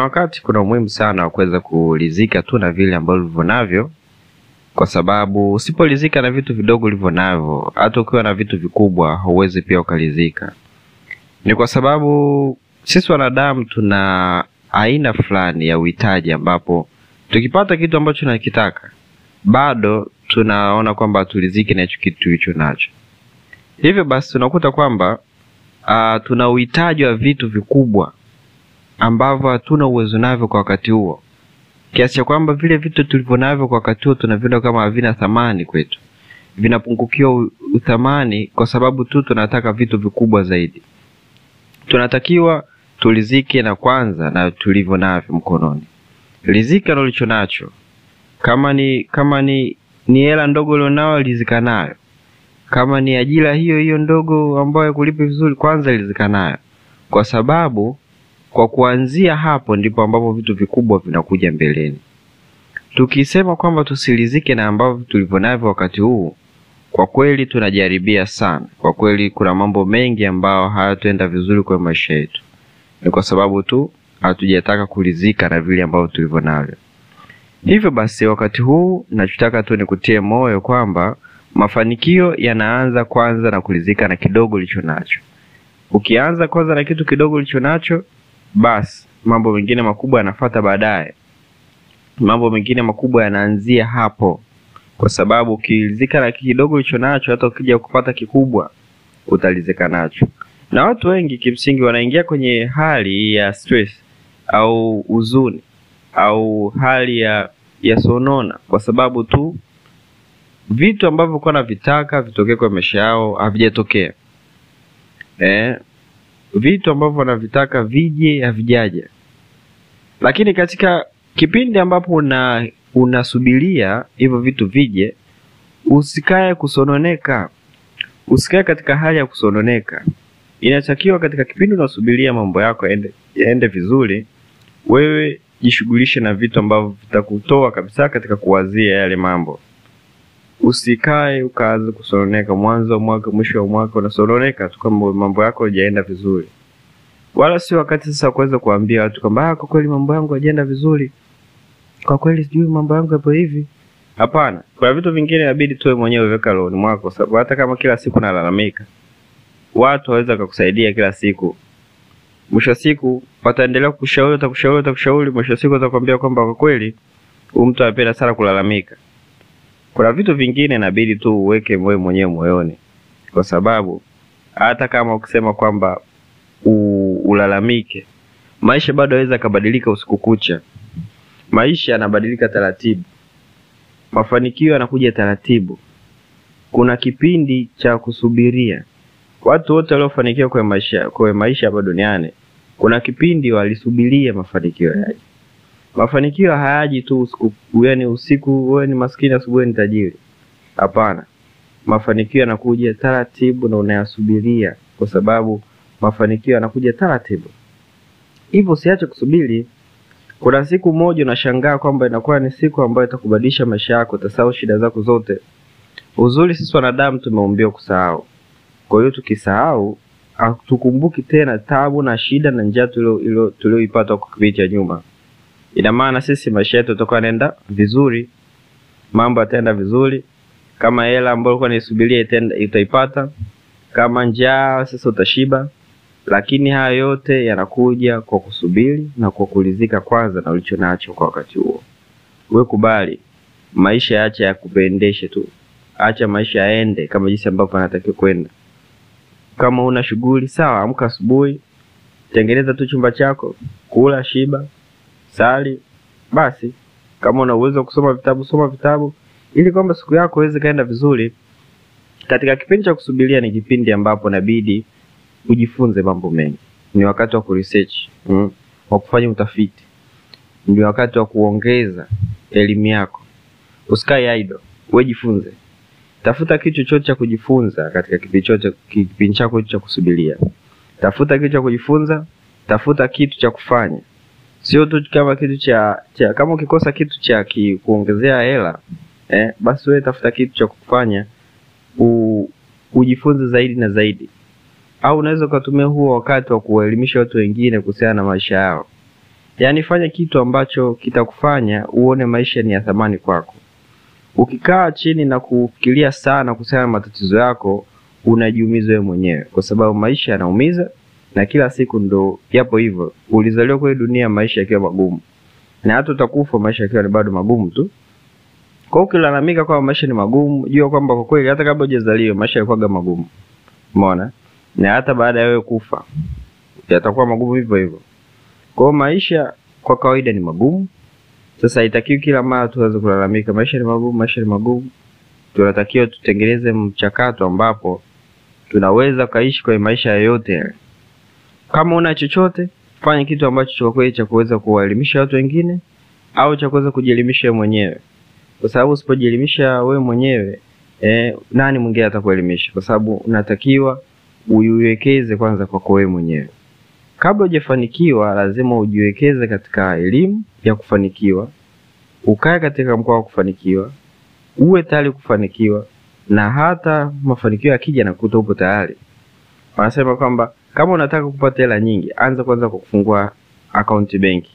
kuna wakati kuna umuhimu sana wa kuweza kuridhika tu na vile ambavyo ulivyo navyo, kwa sababu usiporidhika na vitu vidogo ulivyo navyo, hata ukiwa na vitu vikubwa huwezi pia ukaridhika. Ni kwa sababu sisi wanadamu tuna aina fulani ya uhitaji, ambapo tukipata kitu ambacho tunakitaka bado tunaona kwamba haturidhiki na hicho kitu tulicho nacho. Hivyo basi tunakuta kwamba uh, tuna uhitaji wa vitu vikubwa ambavyo hatuna uwezo navyo kwa wakati huo, kiasi cha kwamba vile vitu tulivyo navyo kwa wakati huo tunaviona kama havina thamani kwetu, vinapungukiwa uthamani kwa sababu tu tunataka vitu vikubwa zaidi. Tunatakiwa tulizike na kwanza na tulivyo navyo mkononi. Lizika na ulicho nacho, kama ni kama ni ni hela ndogo ulionao, lizika nayo. Kama ni ajira hiyo hiyo ndogo ambayo kulipi vizuri, kwanza lizika nayo, kwa sababu kwa kuanzia hapo ndipo ambapo vitu vikubwa vinakuja mbeleni. Tukisema kwamba tusirizike na ambavyo tulivyo navyo wakati huu, kwa kweli tunajaribia sana. Kwa kweli kuna mambo mengi ambayo hayatuenda vizuri kwenye maisha yetu, ni kwa sababu tu hatujataka kuridhika na vile ambavyo tulivyo navyo. Hivyo basi, wakati huu nachotaka tu nikutie moyo kwamba mafanikio yanaanza kwanza na kuridhika na kidogo ulicho nacho. Ukianza kwanza na kitu kidogo ulicho nacho, basi mambo mengine makubwa yanafata baadaye. Mambo mengine makubwa yanaanzia hapo, kwa sababu ukilizika na kidogo ulicho nacho, hata ukija kupata kikubwa utalizika nacho. Na watu wengi kimsingi wanaingia kwenye hali ya stress au huzuni au hali ya ya sonona kwa sababu tu vitu ambavyo kuwa navitaka vitokee kwa maisha yao havijatokea. Eh, vitu ambavyo wanavitaka vije havijaja. Lakini katika kipindi ambapo una unasubiria hivyo vitu vije, usikae kusononeka, usikae katika hali ya kusononeka. Inatakiwa katika kipindi unasubiria mambo yako yaende yaende vizuri, wewe jishughulishe na vitu ambavyo vitakutoa kabisa katika kuwazia yale mambo. Usikae ukaanza kusononeka mwanzo wa mwaka, mwisho wa mwaka unasononeka tu kama mambo yako hajaenda vizuri. Wala sio wakati sasa wa kuweza kuambia watu kwamba "Ah, kwa kweli mambo yangu hajaenda vizuri, kwa kweli sijui mambo yangu yapo hivi. Hapana, kuna vitu vingine inabidi tuwe mwenyewe weka rohoni mwako, sababu hata kama kila siku nalalamika, watu waweza kukusaidia kila siku. Mwisho siku wataendelea kukushauri, watakushauri, watakushauri, mwisho siku watakwambia kwamba kwa kweli huyu mtu anapenda sana kulalamika. Kuna vitu vingine inabidi tu uweke wewe mwenyewe moyoni, kwa sababu hata kama ukisema kwamba u, ulalamike, maisha bado yaweza akabadilika usiku kucha. Maisha yanabadilika taratibu, mafanikio yanakuja taratibu. Kuna kipindi cha kusubiria. Watu wote waliofanikiwa kwenye maisha kwenye maisha hapa duniani, kuna kipindi walisubiria mafanikio yaje. Mafanikio hayaji tu usiku, yani usiku wewe ni maskini, asubuhi ni tajiri. Hapana, mafanikio yanakuja taratibu na unayasubiria, kwa sababu mafanikio yanakuja taratibu. Hivyo usiache kusubiri. Kuna siku moja unashangaa kwamba inakuwa ni siku ambayo itakubadilisha maisha yako, utasahau shida zako zote. Uzuri sisi wanadamu tumeumbiwa kusahau. Kwa hiyo tukisahau, tukumbuki tena tabu na shida na njaa tulioipata kwa kipindi cha nyuma. Ina maana sisi maisha yetu yatakuwa yanaenda vizuri, mambo yataenda vizuri. Kama hela ambayo ulikuwa unaisubiria utaipata, kama njaa sasa utashiba. Lakini haya yote yanakuja kwa kusubiri na kwa kulizika kwanza na ulicho nacho kwa wakati huo. We kubali maisha, yacha yakupendeshe tu, acha maisha yaende kama jinsi ambavyo anatakiwa kwenda. Kama una shughuli sawa, amka asubuhi, tengeneza tu chumba chako, kula, shiba, sali. Basi kama una uwezo wa kusoma vitabu, soma vitabu, ili kwamba siku yako iweze kaenda vizuri. Katika kipindi cha kusubiria ni kipindi ambapo inabidi ujifunze mambo mengi. Ni wakati wa kuresearch, mm, wa kufanya utafiti, ni wakati wa kuongeza elimu yako. Usikae idle, wewe jifunze. Tafuta kitu chochote cha kujifunza katika kipindi chote kipindi chako cha kusubiria. Tafuta kitu cha kujifunza, tafuta kitu cha kufanya, sio tu kama kitu cha, cha kama ukikosa kitu cha kuongezea hela eh, basi wewe tafuta kitu cha kufanya ujifunze zaidi na zaidi, au unaweza ukatumia huo wakati wa kuwaelimisha watu wengine kuhusiana na maisha yao. Yaani fanya kitu ambacho kitakufanya uone maisha ni ya thamani kwako. Ukikaa chini na kufikiria sana kuhusiana na matatizo yako, unajiumiza wewe mwenyewe, kwa sababu maisha yanaumiza na kila siku ndo yapo hivyo. Ulizaliwa kwenye dunia maisha yakiwa magumu, na hata utakufa maisha yakiwa ni bado magumu tu. Kwa ukilalamika kwamba maisha ni magumu, jua kwamba kwa kweli hata kabla hujazaliwa maisha yalikuwa magumu. Umeona? Na hata baada ya wewe kufa yatakuwa magumu hivyo hivyo. Kwa hiyo maisha kwa kawaida ni magumu. Sasa haitakiwi kila mara tuweze kulalamika maisha ni magumu, maisha ni magumu. Tunatakiwa tutengeneze mchakato ambapo tunaweza kaishi kwenye maisha yoyote. Kama una chochote, fanya kitu ambacho kwa kweli cha kuweza kuwaelimisha watu wengine au cha kuweza kujielimisha wewe mwenyewe, kwa sababu usipojielimisha wewe mwenyewe eh, nani mwingine atakuelimisha? Kwa sababu unatakiwa uiwekeze kwanza kwako wewe mwenyewe. Kabla hujafanikiwa, lazima ujiwekeze katika elimu ya kufanikiwa, ukae katika mkoa wa kufanikiwa, uwe tayari kufanikiwa, na hata mafanikio yakija na kuta upo tayari. Wanasema kwamba kama unataka kupata hela nyingi, anza kwanza kwa kufungua akaunti benki.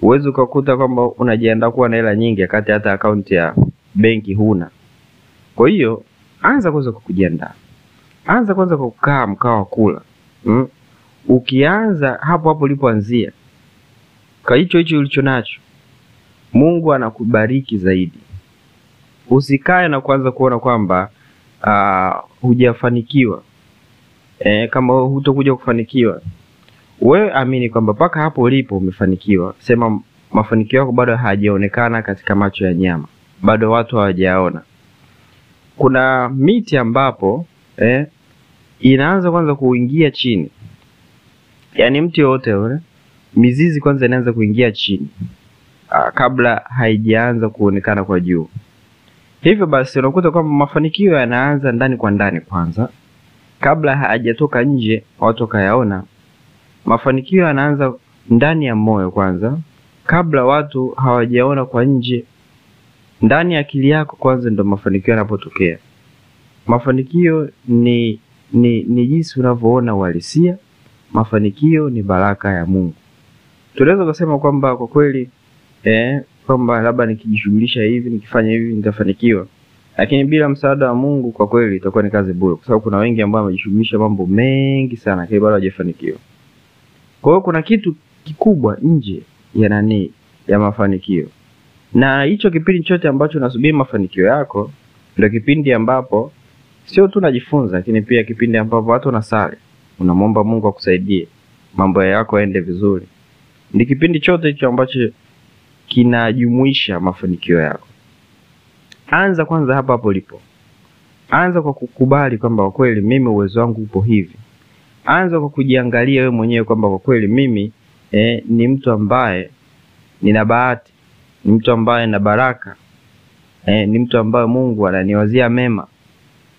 Huwezi ukakuta kwamba unajiandaa kuwa na hela nyingi akati hata akaunti ya benki huna. Kwa hiyo anza kwanza kwa kujiandaa, anza kwanza kwa kukaa mkao wa kula mm. Ukianza hapo hapo ulipoanzia kwa hicho hicho ulicho nacho, Mungu anakubariki zaidi. Usikae na kuanza kuona kwamba uh, hujafanikiwa e, kama hutokuja kufanikiwa. Wewe amini kwamba mpaka hapo ulipo umefanikiwa. Sema mafanikio yako bado hayajaonekana katika macho ya nyama, bado watu hawajaona. Kuna miti ambapo eh, inaanza kwanza kuingia chini, yaani mti yoyote ule mizizi kwanza inaanza kuingia chini aa, kabla haijaanza kuonekana kwa juu. Hivyo basi unakuta kwamba mafanikio yanaanza ndani kwa ndani kwanza, kabla hayajatoka nje watu wakayaona. Mafanikio yanaanza ndani ya moyo kwanza, kabla watu hawajaona kwa nje. Ndani ya akili yako kwanza ndo mafanikio yanapotokea. Mafanikio ni ni, ni jinsi unavyoona uhalisia. Mafanikio ni baraka ya Mungu. Tunaweza kusema kwamba kwa kweli eh, kwamba labda nikijishughulisha hivi nikifanya hivi nitafanikiwa, lakini bila msaada wa Mungu kwa kweli itakuwa ni kazi bure, kwa sababu kuna wengi ambao wamejishughulisha mambo mengi sana, lakini bado hawajafanikiwa. Kwa hiyo kuna kitu kikubwa nje ya nani ya mafanikio, na hicho kipindi chote ambacho unasubiri mafanikio yako ndio kipindi ambapo sio tu unajifunza, lakini pia kipindi ambapo watu unasali unamwomba Mungu akusaidie mambo yako yaende vizuri. Ni kipindi chote hicho ambacho kinajumuisha mafanikio yako. Anza kwanza hapa hapo ulipo. Anza kwa kukubali kwamba kwa kweli mimi uwezo wangu upo hivi. Anza kwa kujiangalia wewe mwenyewe kwamba kwa kweli mimi eh, ni mtu ambaye nina bahati, ni mtu ambaye na baraka eh, ni mtu ambaye Mungu ananiwazia mema,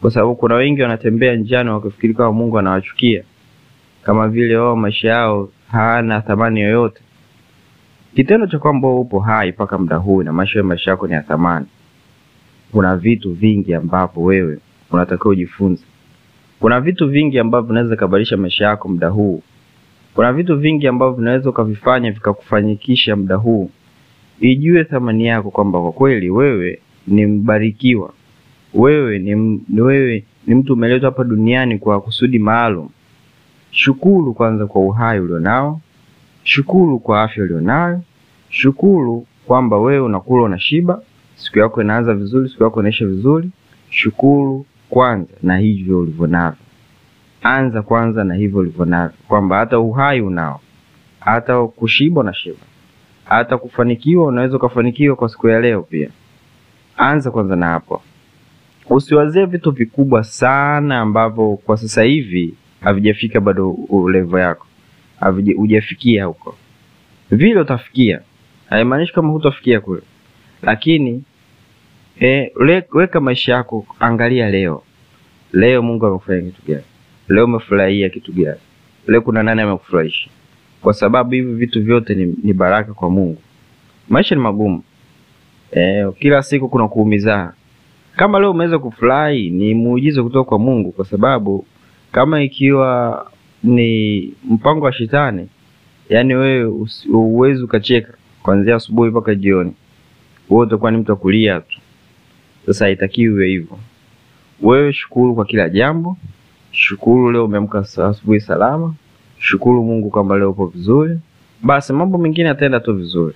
kwa sababu kuna wengi wanatembea njiani wakifikiri kama Mungu anawachukia, kama vile wao maisha yao hayana thamani yoyote. Kitendo cha kwamba upo hai mpaka muda huu na maisha maisha yako ni ya thamani. Kuna vitu vingi ambavyo wewe unatakiwa ujifunze. Kuna vitu vingi ambavyo vinaweza kubadilisha maisha yako muda huu. Kuna vitu vingi ambavyo vinaweza ukavifanya vikakufanyikisha muda huu. Ijue thamani yako kwamba kwa kweli wewe ni mbarikiwa. Wewe ni, wewe ni mtu umeletwa hapa duniani kwa kusudi maalum. Shukuru kwanza kwa uhai ulionao. Shukuru kwa afya ulionayo. Shukuru kwamba wewe unakula unashiba, siku yako inaanza vizuri, siku yako inaisha vizuri. Shukuru kwanza na hivyo ulivyo navyo. Anza kwanza na hivyo ulivyo navyo, kwamba hata uhai unao, hata kushiba unashiba, hata kufanikiwa unaweza ukafanikiwa kwa siku ya leo pia. Anza kwanza na hapo, usiwazie vitu vikubwa sana ambavyo kwa sasa hivi havijafika bado level yako hujafikia huko. Vile utafikia haimaanishi kama hutafikia kule, lakini e, weka maisha yako, angalia leo. Leo Mungu amekufanya kitu gani? Leo umefurahia kitu gani? Leo kuna nani amekufurahisha? Kwa sababu hivi vitu vyote ni, ni baraka kwa Mungu. Maisha ni magumu e, kila siku kuna kuumizana. Kama leo umeweza kufurahi, ni muujiza kutoka kwa Mungu, kwa sababu kama ikiwa ni mpango wa shetani yaani wewe uwezi ukacheka kuanzia asubuhi mpaka jioni, wewe utakuwa ni mtu wa kulia tu. Sasa haitakiwi iwe hivyo. Wewe shukuru kwa kila jambo, shukuru leo umeamka asubuhi salama, shukuru Mungu kwamba leo upo vizuri, basi mambo mengine yataenda tu vizuri.